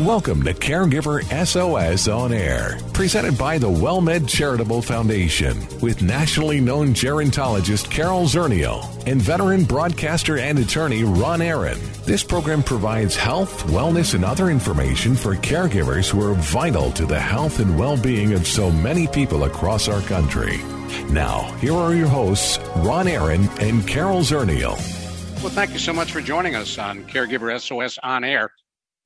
Welcome to Caregiver SOS On Air, presented by the WellMed Charitable Foundation with nationally known gerontologist Carol Zernial and veteran broadcaster and attorney Ron Aaron. This program provides health, wellness, and other information for caregivers who are vital to the health and well being of so many people across our country. Now, here are your hosts, Ron Aaron and Carol Zernial. Well, thank you so much for joining us on Caregiver SOS On Air.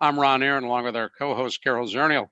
I'm Ron Aaron, along with our co host, Carol Zernial.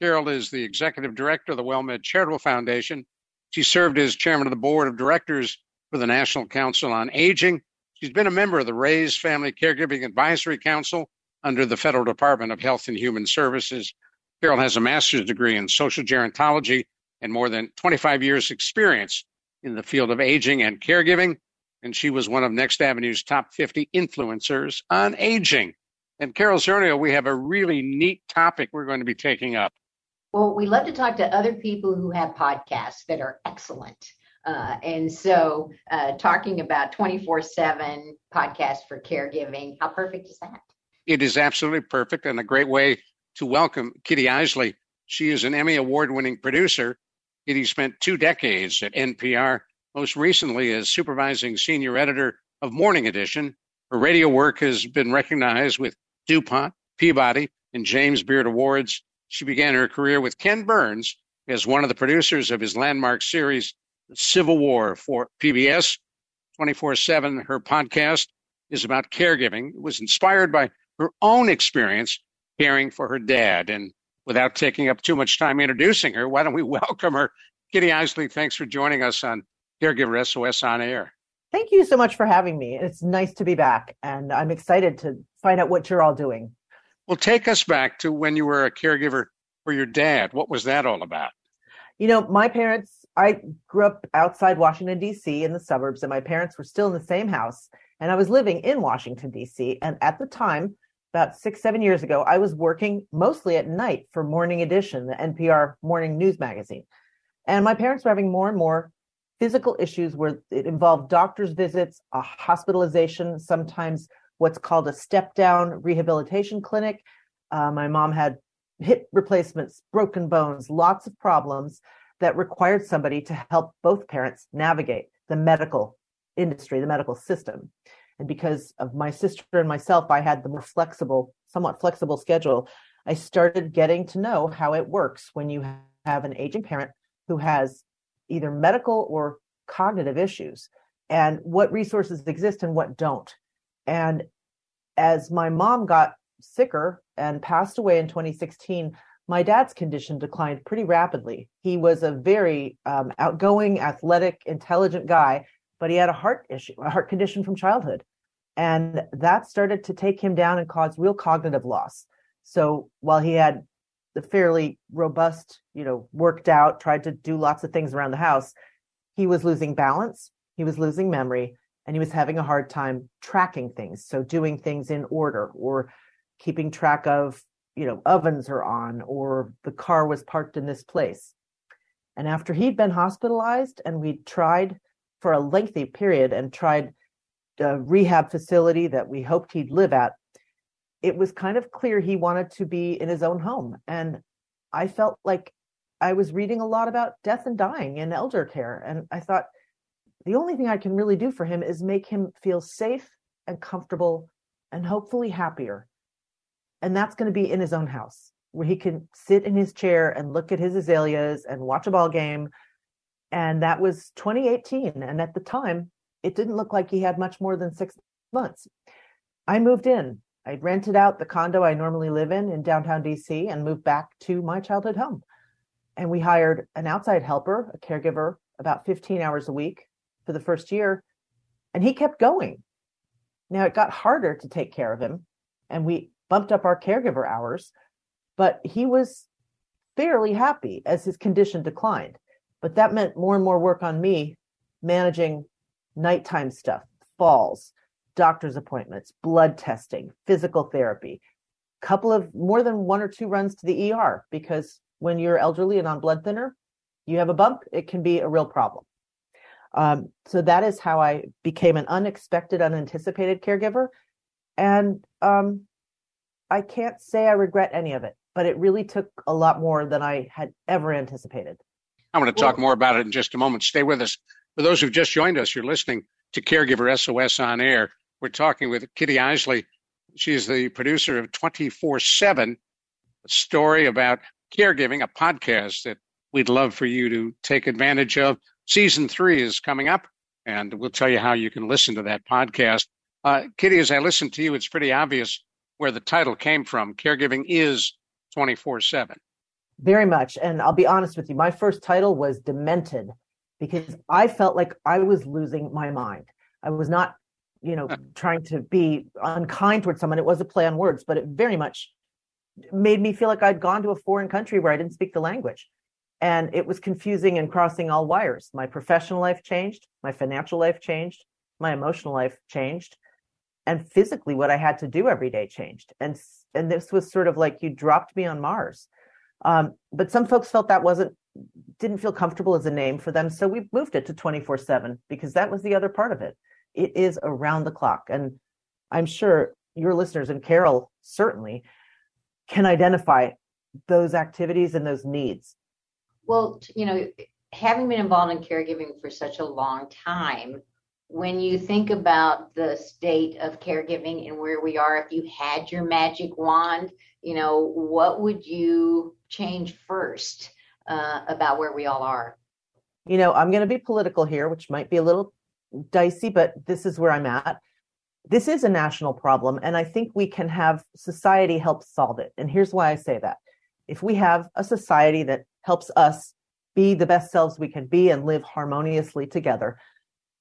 Carol is the executive director of the WellMed Charitable Foundation. She served as chairman of the board of directors for the National Council on Aging. She's been a member of the Raise Family Caregiving Advisory Council under the Federal Department of Health and Human Services. Carol has a master's degree in social gerontology and more than 25 years' experience in the field of aging and caregiving. And she was one of Next Avenue's top 50 influencers on aging. And Carol Zernial, we have a really neat topic we're going to be taking up. Well, we love to talk to other people who have podcasts that are excellent. Uh, and so, uh, talking about 24 7 podcast for caregiving, how perfect is that? It is absolutely perfect and a great way to welcome Kitty Eisele. She is an Emmy Award winning producer. Kitty spent two decades at NPR, most recently as supervising senior editor of Morning Edition. Her radio work has been recognized with DuPont, Peabody, and James Beard Awards. She began her career with Ken Burns as one of the producers of his landmark series, Civil War, for PBS 24 7. Her podcast is about caregiving. It was inspired by her own experience caring for her dad. And without taking up too much time introducing her, why don't we welcome her? Kitty Eisele, thanks for joining us on Caregiver SOS on Air. Thank you so much for having me. It's nice to be back, and I'm excited to find out what you're all doing. Well, take us back to when you were a caregiver for your dad. What was that all about? You know, my parents, I grew up outside Washington, D.C. in the suburbs, and my parents were still in the same house. And I was living in Washington, D.C. And at the time, about six, seven years ago, I was working mostly at night for Morning Edition, the NPR morning news magazine. And my parents were having more and more physical issues where it involved doctor's visits, a hospitalization, sometimes what's called a step down rehabilitation clinic. Uh, my mom had hip replacements, broken bones, lots of problems that required somebody to help both parents navigate the medical industry, the medical system. And because of my sister and myself, I had the more flexible, somewhat flexible schedule. I started getting to know how it works when you have an aging parent who has either medical or cognitive issues and what resources exist and what don't. And as my mom got sicker and passed away in 2016, my dad's condition declined pretty rapidly. He was a very um, outgoing, athletic, intelligent guy, but he had a heart issue, a heart condition from childhood. And that started to take him down and cause real cognitive loss. So while he had fairly robust, you know, worked out, tried to do lots of things around the house, he was losing balance, he was losing memory, and he was having a hard time tracking things. So doing things in order or keeping track of, you know, ovens are on or the car was parked in this place. And after he'd been hospitalized and we tried for a lengthy period and tried a rehab facility that we hoped he'd live at, it was kind of clear he wanted to be in his own home. And I felt like I was reading a lot about death and dying in elder care. And I thought, the only thing I can really do for him is make him feel safe and comfortable and hopefully happier. And that's going to be in his own house where he can sit in his chair and look at his azaleas and watch a ball game. And that was 2018. And at the time, it didn't look like he had much more than six months. I moved in I rented out the condo I normally live in in downtown DC and moved back to my childhood home. And we hired an outside helper, a caregiver, about 15 hours a week for the first year. And he kept going. Now it got harder to take care of him and we bumped up our caregiver hours, but he was fairly happy as his condition declined. But that meant more and more work on me managing nighttime stuff, falls, doctor's appointments, blood testing, physical therapy, couple of more than one or two runs to the ER because when you're elderly and on blood thinner, you have a bump, it can be a real problem. Um, so that is how I became an unexpected, unanticipated caregiver. And um, I can't say I regret any of it, but it really took a lot more than I had ever anticipated. I want to talk more about it in just a moment. Stay with us. For those who've just joined us, you're listening to Caregiver SOS on air. We're talking with Kitty Eisele. She's the producer of 24 7, a story about caregiving, a podcast that we'd love for you to take advantage of. Season three is coming up, and we'll tell you how you can listen to that podcast. Uh, Kitty, as I listen to you, it's pretty obvious where the title came from. Caregiving is 24 7. Very much. And I'll be honest with you, my first title was Demented because I felt like I was losing my mind. I was not, you know, trying to be unkind towards someone. It was a play on words, but it very much made me feel like I'd gone to a foreign country where I didn't speak the language. And it was confusing and crossing all wires. My professional life changed, my financial life changed, my emotional life changed, and physically what I had to do every day changed. And and this was sort of like you dropped me on Mars. Um, but some folks felt that wasn't didn't feel comfortable as a name for them, so we moved it to 24/7 because that was the other part of it. It is around the clock, and I'm sure your listeners and Carol certainly can identify those activities and those needs. Well, you know, having been involved in caregiving for such a long time, when you think about the state of caregiving and where we are, if you had your magic wand, you know, what would you change first uh, about where we all are? You know, I'm going to be political here, which might be a little dicey, but this is where I'm at. This is a national problem, and I think we can have society help solve it. And here's why I say that. If we have a society that helps us be the best selves we can be and live harmoniously together,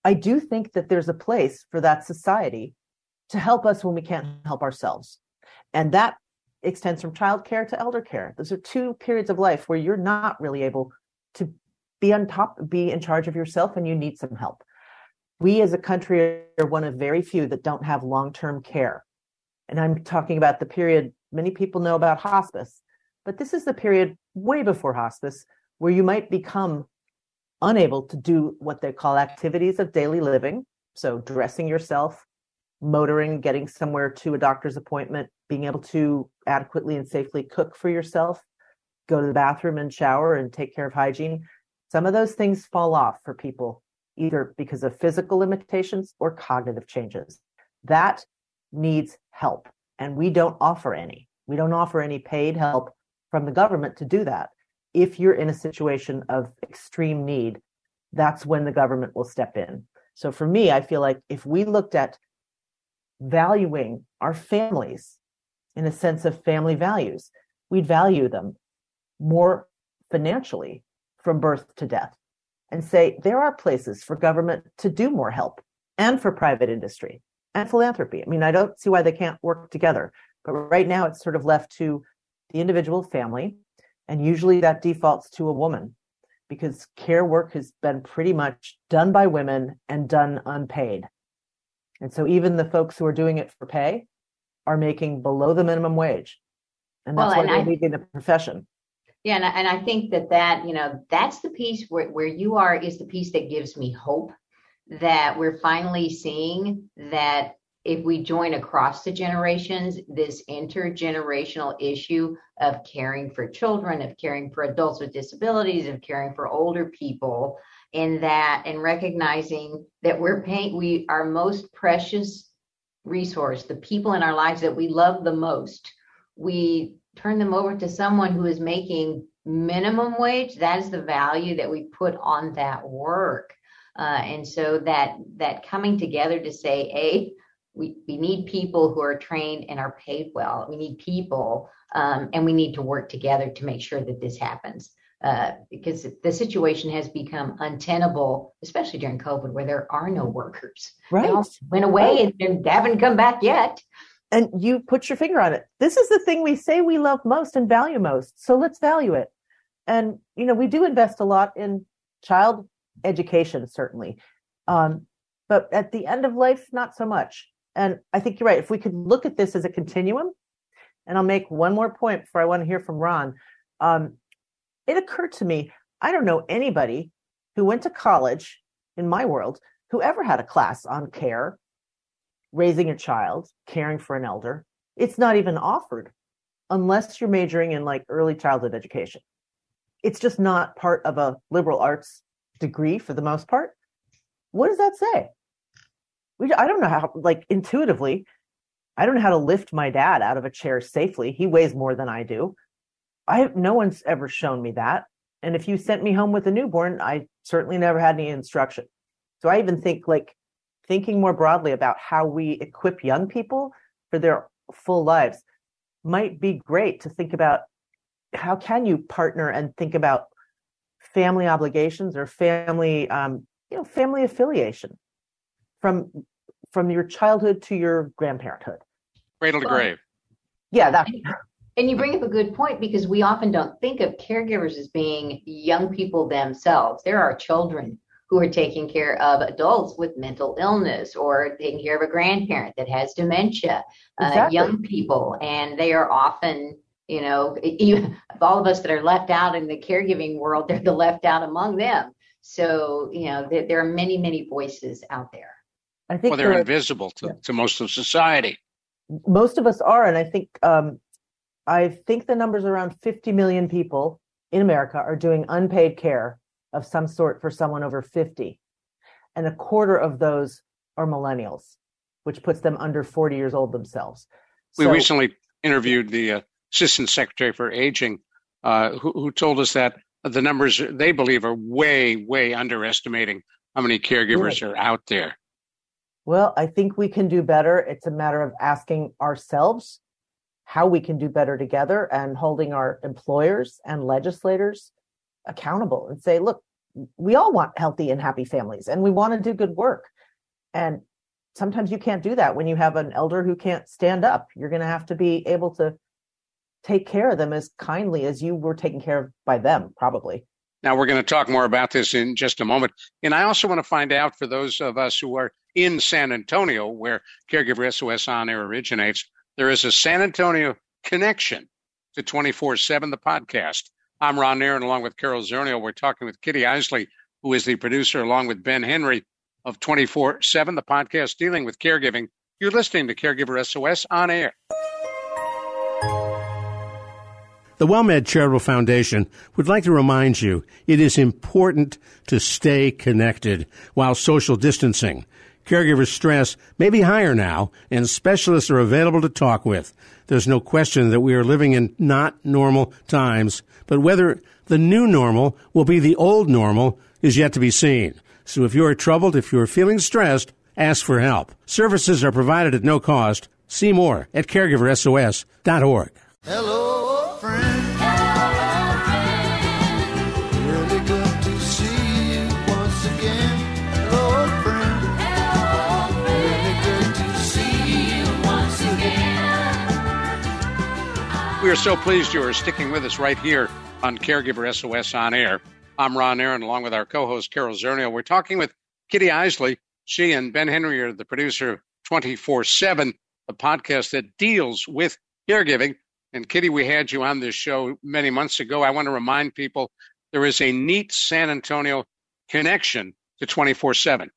I do think that there's a place for that society to help us when we can't help ourselves. And that extends from childcare to elder care. Those are two periods of life where you're not really able to be on top, be in charge of yourself, and you need some help. We as a country are one of very few that don't have long term care. And I'm talking about the period many people know about hospice, but this is the period way before hospice where you might become unable to do what they call activities of daily living. So, dressing yourself, motoring, getting somewhere to a doctor's appointment, being able to adequately and safely cook for yourself, go to the bathroom and shower and take care of hygiene. Some of those things fall off for people, either because of physical limitations or cognitive changes. That needs help, and we don't offer any. We don't offer any paid help from the government to do that if you're in a situation of extreme need, that's when the government will step in. So for me, I feel like if we looked at valuing our families in a sense of family values, we'd value them more financially from birth to death and say there are places for government to do more help and for private industry and philanthropy. I mean, I don't see why they can't work together, but right now it's sort of left to the individual family and usually that defaults to a woman because care work has been pretty much done by women and done unpaid. And so even the folks who are doing it for pay are making below the minimum wage. And that's well, why they're leaving the profession. Yeah, and I, and I think that that, you know, that's the piece where, where you are is the piece that gives me hope that we're finally seeing that if we join across the generations, this intergenerational issue of caring for children, of caring for adults with disabilities, of caring for older people, and that and recognizing that we're paying we our most precious resource, the people in our lives that we love the most, we turn them over to someone who is making minimum wage. That is the value that we put on that work. Uh, and so that that coming together to say, a we, we need people who are trained and are paid well. We need people, um, and we need to work together to make sure that this happens. Uh, because the situation has become untenable, especially during COVID, where there are no workers. Right. Went away right. and, and haven't come back yet. And you put your finger on it. This is the thing we say we love most and value most. So let's value it. And, you know, we do invest a lot in child education, certainly. Um, but at the end of life, not so much. And I think you're right. If we could look at this as a continuum, and I'll make one more point before I want to hear from Ron. Um, it occurred to me, I don't know anybody who went to college in my world who ever had a class on care, raising a child, caring for an elder, it's not even offered unless you're majoring in like early childhood education. It's just not part of a liberal arts degree for the most part. What does that say? We, I don't know how, like intuitively, I don't know how to lift my dad out of a chair safely. He weighs more than I do. I no one's ever shown me that. And if you sent me home with a newborn, I certainly never had any instruction. So I even think like thinking more broadly about how we equip young people for their full lives might be great to think about how can you partner and think about family obligations or family um, you know family affiliation from from your childhood to your grandparenthood. Cradle to grave. Yeah that and you bring up a good point because we often don't think of caregivers as being young people themselves. There are children who are taking care of adults with mental illness or taking care of a grandparent that has dementia, uh, exactly. uh, young people, and they are often, you know, even, all of us that are left out in the caregiving world, they're the left out among them. So, you know, there, there are many, many voices out there. I think well, they're invisible to, yeah. to most of society. Most of us are, and I think um, I think the numbers around 50 million people in America are doing unpaid care of some sort for someone over 50. And a quarter of those are millennials, which puts them under 40 years old themselves. We so, recently interviewed the uh, Assistant Secretary for Aging, uh, who, who told us that the numbers they believe are way, way underestimating how many caregivers are out there. Well, I think we can do better. It's a matter of asking ourselves how we can do better together and holding our employers and legislators accountable and say, look, we all want healthy and happy families and we want to do good work. And sometimes you can't do that when you have an elder who can't stand up. You're going to have to be able to take care of them as kindly as you were taken care of by them, probably. Now, we're going to talk more about this in just a moment. And I also want to find out for those of us who are in San Antonio, where Caregiver SOS On Air originates, there is a San Antonio connection to 24 7, the podcast. I'm Ron Aaron, along with Carol Zernial. We're talking with Kitty Eisele, who is the producer, along with Ben Henry of 24 7, the podcast dealing with caregiving. You're listening to Caregiver SOS on air. The WellMed Charitable Foundation would like to remind you it is important to stay connected while social distancing. Caregiver stress may be higher now, and specialists are available to talk with. There's no question that we are living in not normal times, but whether the new normal will be the old normal is yet to be seen. So if you are troubled, if you are feeling stressed, ask for help. Services are provided at no cost. See more at caregiversos.org. Hello, We are so pleased you are sticking with us right here on Caregiver SOS on air. I'm Ron Aaron, along with our co-host Carol Zernial. We're talking with Kitty Eisele. She and Ben Henry are the producer of 24/7, a podcast that deals with caregiving. And Kitty, we had you on this show many months ago. I want to remind people there is a neat San Antonio connection to 24/7.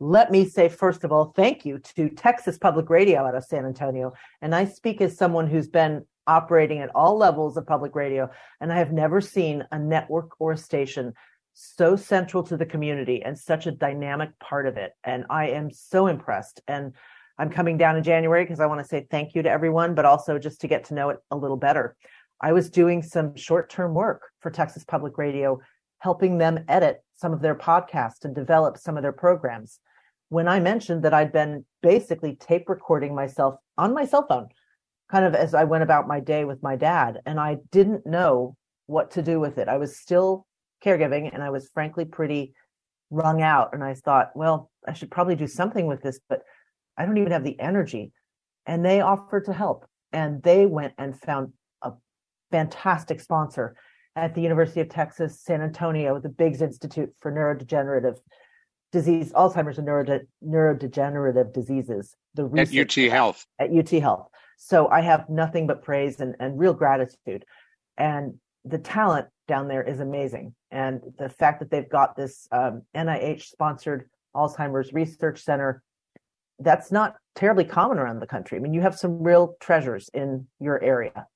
Let me say, first of all, thank you to Texas Public Radio out of San Antonio. And I speak as someone who's been operating at all levels of public radio. And I have never seen a network or a station so central to the community and such a dynamic part of it. And I am so impressed. And I'm coming down in January because I want to say thank you to everyone, but also just to get to know it a little better. I was doing some short term work for Texas Public Radio, helping them edit some of their podcasts and develop some of their programs. When I mentioned that I'd been basically tape recording myself on my cell phone kind of as I went about my day with my dad, and I didn't know what to do with it. I was still caregiving, and I was frankly pretty wrung out. And I thought, well, I should probably do something with this, but I don't even have the energy. And they offered to help, and they went and found a fantastic sponsor at the University of Texas, San Antonio, the Biggs Institute for Neurodegenerative Disease, Alzheimer's and neurode- neurodegenerative diseases. The at UT Health. At UT Health. So I have nothing but praise and, and real gratitude. And the talent down there is amazing. And the fact that they've got this um, NIH sponsored Alzheimer's Research Center, that's not terribly common around the country. I mean, you have some real treasures in your area.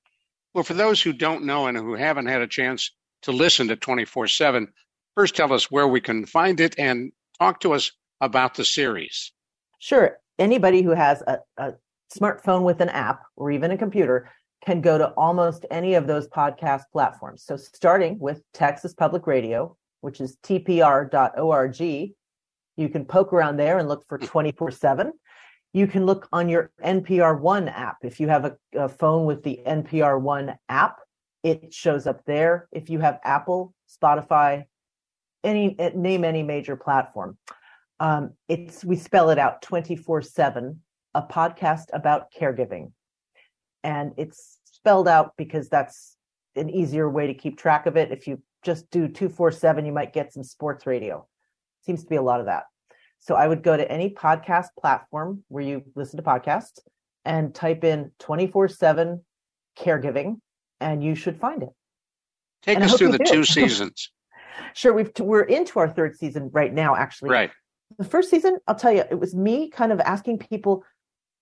Well, for those who don't know and who haven't had a chance to listen to 24 7, first tell us where we can find it and talk to us about the series. Sure. Anybody who has a, a smartphone with an app or even a computer can go to almost any of those podcast platforms. So, starting with Texas Public Radio, which is tpr.org, you can poke around there and look for hmm. 24 7. You can look on your NPR One app. If you have a, a, phone with the NPR One app, it shows up there. If you have Apple, Spotify, any name any major platform, um, it's we spell it out 24 7, a podcast about caregiving. And it's spelled out because that's an easier way to keep track of it. If you just do 247, you might get some sports radio. Seems to be a lot of that. So I would go to any podcast platform where you listen to podcasts and type in 24 7 caregiving, and you should find it. Take and us through the do. two seasons. sure. We've, we're into our third season right now, actually. Right. The first season, I'll tell you, it was me kind of asking people,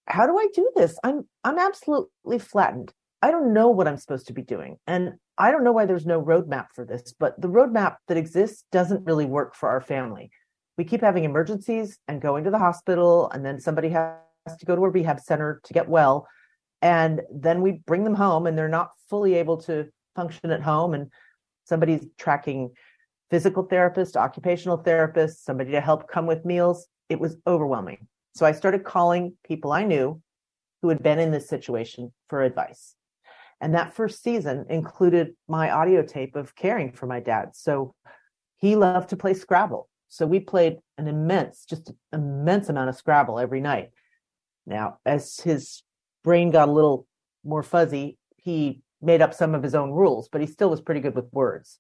how do I do this? I'm I'm absolutely flattened. I don't know what I'm supposed to be doing. And I don't know why there's no roadmap for this, but the roadmap that exists doesn't really work for our family we keep having emergencies and going to the hospital and then somebody has to go to a rehab center to get well and then we bring them home and they're not fully able to function at home and somebody's tracking physical therapist occupational therapist somebody to help come with meals it was overwhelming so i started calling people i knew who had been in this situation for advice and that first season included my audio tape of caring for my dad so he loved to play scrabble so we played an immense, just immense amount of Scrabble every night. Now, as his brain got a little more fuzzy, he made up some of his own rules, but he still was pretty good with words.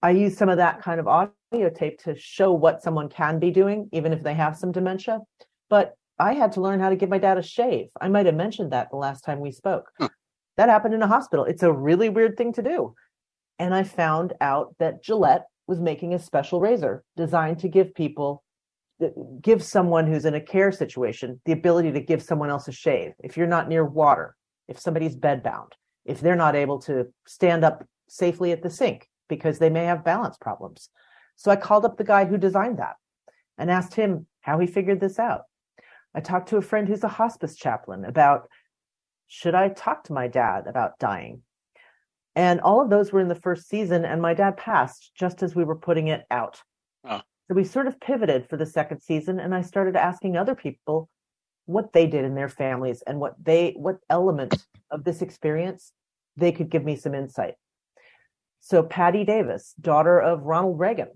I used some of that kind of audio tape to show what someone can be doing, even if they have some dementia. But I had to learn how to give my dad a shave. I might have mentioned that the last time we spoke. Huh. That happened in a hospital. It's a really weird thing to do. And I found out that Gillette was making a special razor designed to give people give someone who's in a care situation the ability to give someone else a shave if you're not near water if somebody's bedbound if they're not able to stand up safely at the sink because they may have balance problems so i called up the guy who designed that and asked him how he figured this out i talked to a friend who's a hospice chaplain about should i talk to my dad about dying and all of those were in the first season, and my dad passed just as we were putting it out. Oh. So we sort of pivoted for the second season, and I started asking other people what they did in their families and what they what element of this experience they could give me some insight. So Patti Davis, daughter of Ronald Reagan,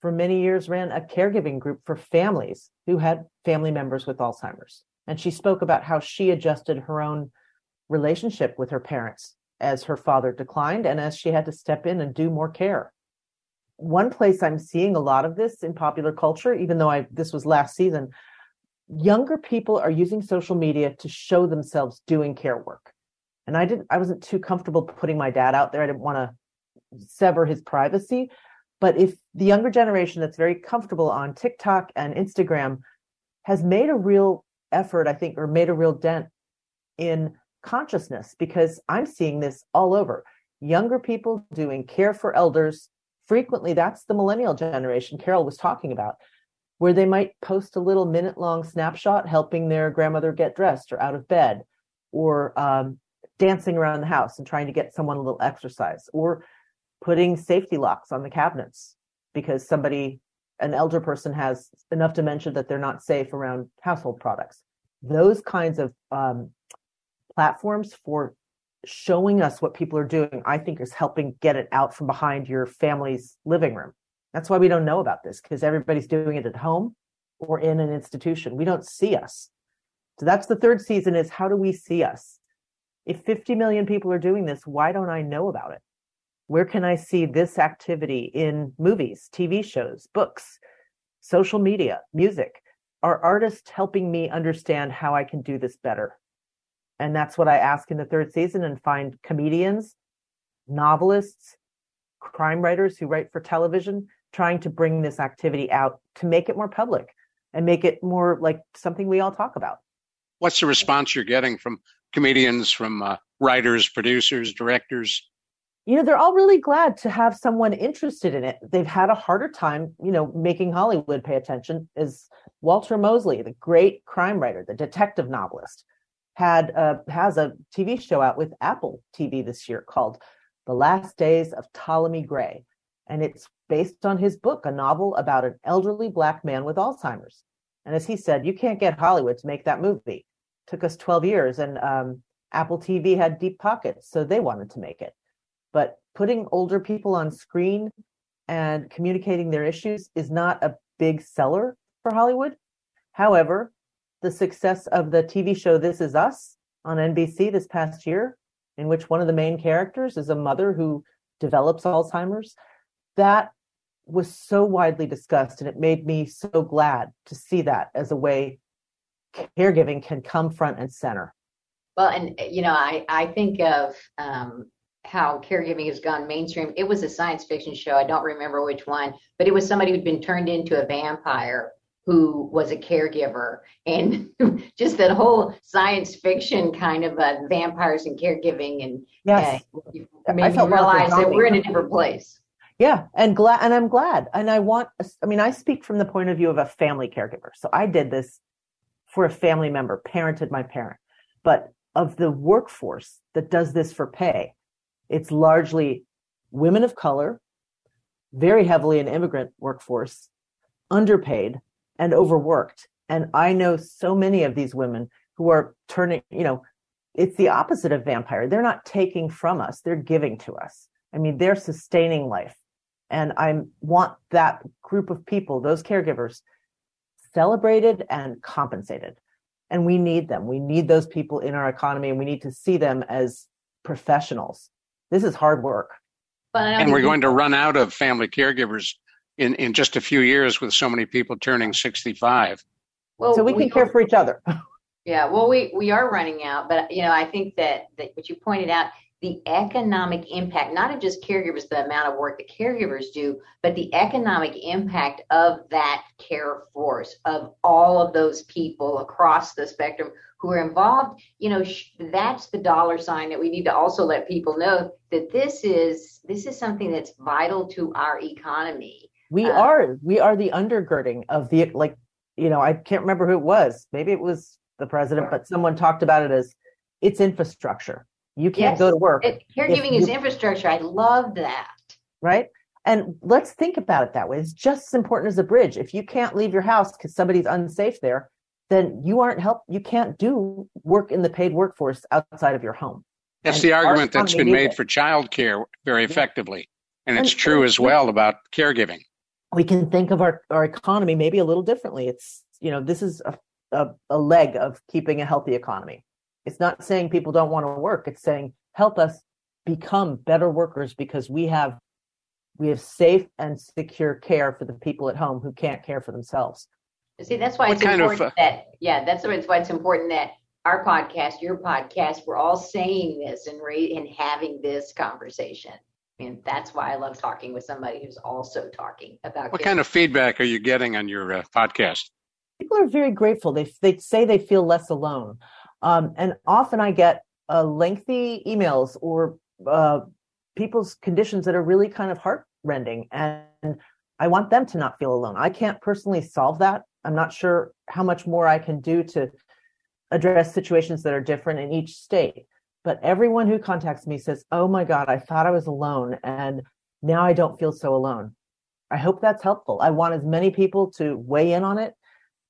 for many years ran a caregiving group for families who had family members with Alzheimer's. And she spoke about how she adjusted her own relationship with her parents as her father declined and as she had to step in and do more care. One place I'm seeing a lot of this in popular culture, even though I this was last season, younger people are using social media to show themselves doing care work. And I didn't I wasn't too comfortable putting my dad out there. I didn't want to sever his privacy. But if the younger generation that's very comfortable on TikTok and Instagram has made a real effort, I think, or made a real dent in consciousness because I'm seeing this all over. Younger people doing care for elders. Frequently, that's the millennial generation Carol was talking about, where they might post a little minute long snapshot helping their grandmother get dressed or out of bed, or um, dancing around the house and trying to get someone a little exercise, or putting safety locks on the cabinets because somebody, an elder person, has enough dementia that they're not safe around household products. Those kinds of um, platforms for showing us what people are doing, I think is helping get it out from behind your family's living room. That's why we don't know about this because everybody's doing it at home or in an institution. We don't see us. So that's the third season is how do we see us? If 50 million people are doing this, why don't I know about it? Where can I see this activity in movies, TV shows, books, social media, music? Are artists helping me understand how I can do this better? And that's what I ask in the third season and find comedians, novelists, crime writers who write for television, trying to bring this activity out to make it more public and make it more like something we all talk about. What's the response you're getting from comedians, from uh, writers, producers, directors? You know, they're all really glad to have someone interested in it. They've had a harder time, you know, making Hollywood pay attention. Is Walter Mosley, the great crime writer, the detective novelist, had uh, has a TV show out with Apple TV this year called The Last Days of Ptolemy Gray, and it's based on his book, a novel about an elderly black man with Alzheimer's. And as he said, you can't get Hollywood to make that movie. It took us 12 years, and um, Apple TV had deep pockets, so they wanted to make it. But putting older people on screen and communicating their issues is not a big seller for Hollywood. However, the success of the TV show This Is Us on NBC this past year, in which one of the main characters is a mother who develops Alzheimer's, that was so widely discussed and it made me so glad to see that as a way caregiving can come front and center well and you know i i think of um, how caregiving has gone mainstream it was a science fiction show i don't remember which one but it was somebody who'd been turned into a vampire who was a caregiver and just that whole science fiction kind of uh, vampires and caregiving and yes uh, made me realize that we're in a different place yeah, and glad and I'm glad. And I want I mean I speak from the point of view of a family caregiver. So I did this for a family member, parented my parent. But of the workforce that does this for pay, it's largely women of color, very heavily an immigrant workforce, underpaid and overworked. And I know so many of these women who are turning, you know, it's the opposite of vampire. They're not taking from us, they're giving to us. I mean, they're sustaining life. And I want that group of people, those caregivers, celebrated and compensated. And we need them. We need those people in our economy and we need to see them as professionals. This is hard work. And we're going to run out of family caregivers in, in just a few years with so many people turning 65. Well, so we can we care for each other. Yeah, well, we, we are running out, but you know, I think that, that what you pointed out, the economic impact, not of just caregivers, the amount of work that caregivers do, but the economic impact of that care force, of all of those people across the spectrum who are involved, you know, that's the dollar sign that we need to also let people know that this is this is something that's vital to our economy. We uh, are we are the undergirding of the like, you know, I can't remember who it was. Maybe it was the president, but someone talked about it as it's infrastructure you can't yes. go to work. It, caregiving you, is infrastructure. I love that. Right. And let's think about it that way. It's just as important as a bridge. If you can't leave your house because somebody's unsafe there, then you aren't help. You can't do work in the paid workforce outside of your home. That's and the argument that's been made it. for childcare very effectively, and, and it's true as well about caregiving. We can think of our, our economy maybe a little differently. It's you know this is a, a, a leg of keeping a healthy economy. It's not saying people don't want to work. It's saying help us become better workers because we have we have safe and secure care for the people at home who can't care for themselves. See, that's why what it's important of, uh, that yeah, that's why it's important that our podcast, your podcast, we're all saying this and re- and having this conversation. And that's why I love talking with somebody who's also talking about. What kind of feedback are you getting on your uh, podcast? People are very grateful. They they say they feel less alone. Um, and often I get uh, lengthy emails or uh, people's conditions that are really kind of heartrending. And I want them to not feel alone. I can't personally solve that. I'm not sure how much more I can do to address situations that are different in each state. But everyone who contacts me says, Oh my God, I thought I was alone. And now I don't feel so alone. I hope that's helpful. I want as many people to weigh in on it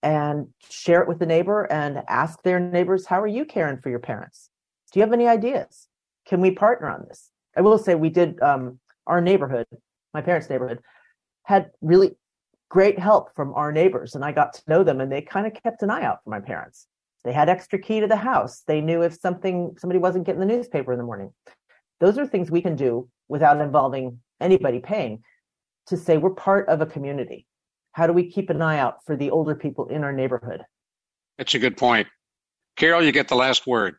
and share it with the neighbor and ask their neighbors, how are you caring for your parents? Do you have any ideas? Can we partner on this? I will say we did um, our neighborhood, my parents' neighborhood, had really great help from our neighbors, and I got to know them, and they kind of kept an eye out for my parents. They had extra key to the house. They knew if something somebody wasn't getting the newspaper in the morning. Those are things we can do without involving anybody paying to say we're part of a community how do we keep an eye out for the older people in our neighborhood? That's a good point. Carol, you get the last word.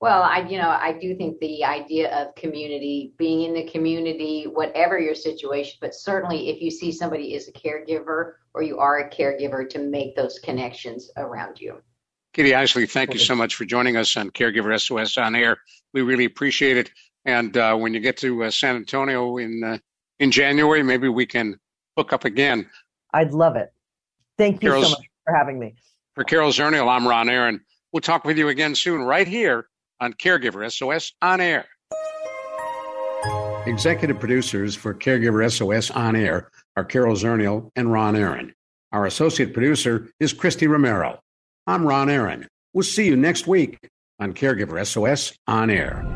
Well, I, you know, I do think the idea of community, being in the community, whatever your situation, but certainly if you see somebody is a caregiver or you are a caregiver, to make those connections around you. Kitty Eisele, thank you so much for joining us on Caregiver SOS on air. We really appreciate it. And uh, when you get to uh, San Antonio in uh, in January, maybe we can hook up again. I'd love it. Thank you Carol's, so much for having me. For Carol Zernial, I'm Ron Aaron. We'll talk with you again soon, right here on Caregiver SOS on air. Executive producers for Caregiver SOS on air are Carol Zernial and Ron Aaron. Our associate producer is Christy Romero. I'm Ron Aaron. We'll see you next week on Caregiver SOS on air.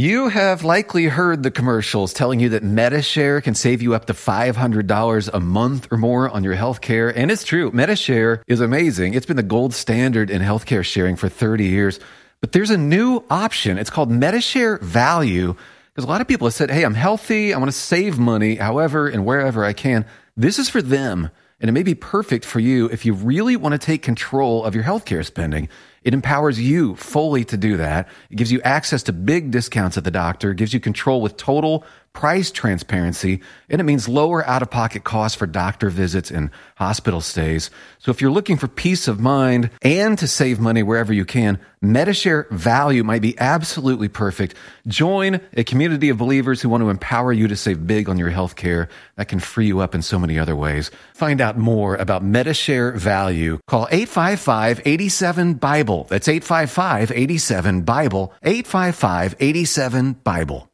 You have likely heard the commercials telling you that Medi-Share can save you up to $500 a month or more on your healthcare. And it's true. Medi-Share is amazing. It's been the gold standard in healthcare sharing for 30 years. But there's a new option. It's called Medi-Share Value. Because a lot of people have said, hey, I'm healthy. I want to save money however and wherever I can. This is for them. And it may be perfect for you if you really want to take control of your healthcare spending. It empowers you fully to do that. It gives you access to big discounts at the doctor, gives you control with total price transparency, and it means lower out of pocket costs for doctor visits and hospital stays. So if you're looking for peace of mind and to save money wherever you can, Medi-Share Value might be absolutely perfect. Join a community of believers who want to empower you to save big on your health care that can free you up in so many other ways. Find out more about Medi-Share Value. Call 855-87-BIBLE. That's 855-87-BIBLE. 855-87-BIBLE.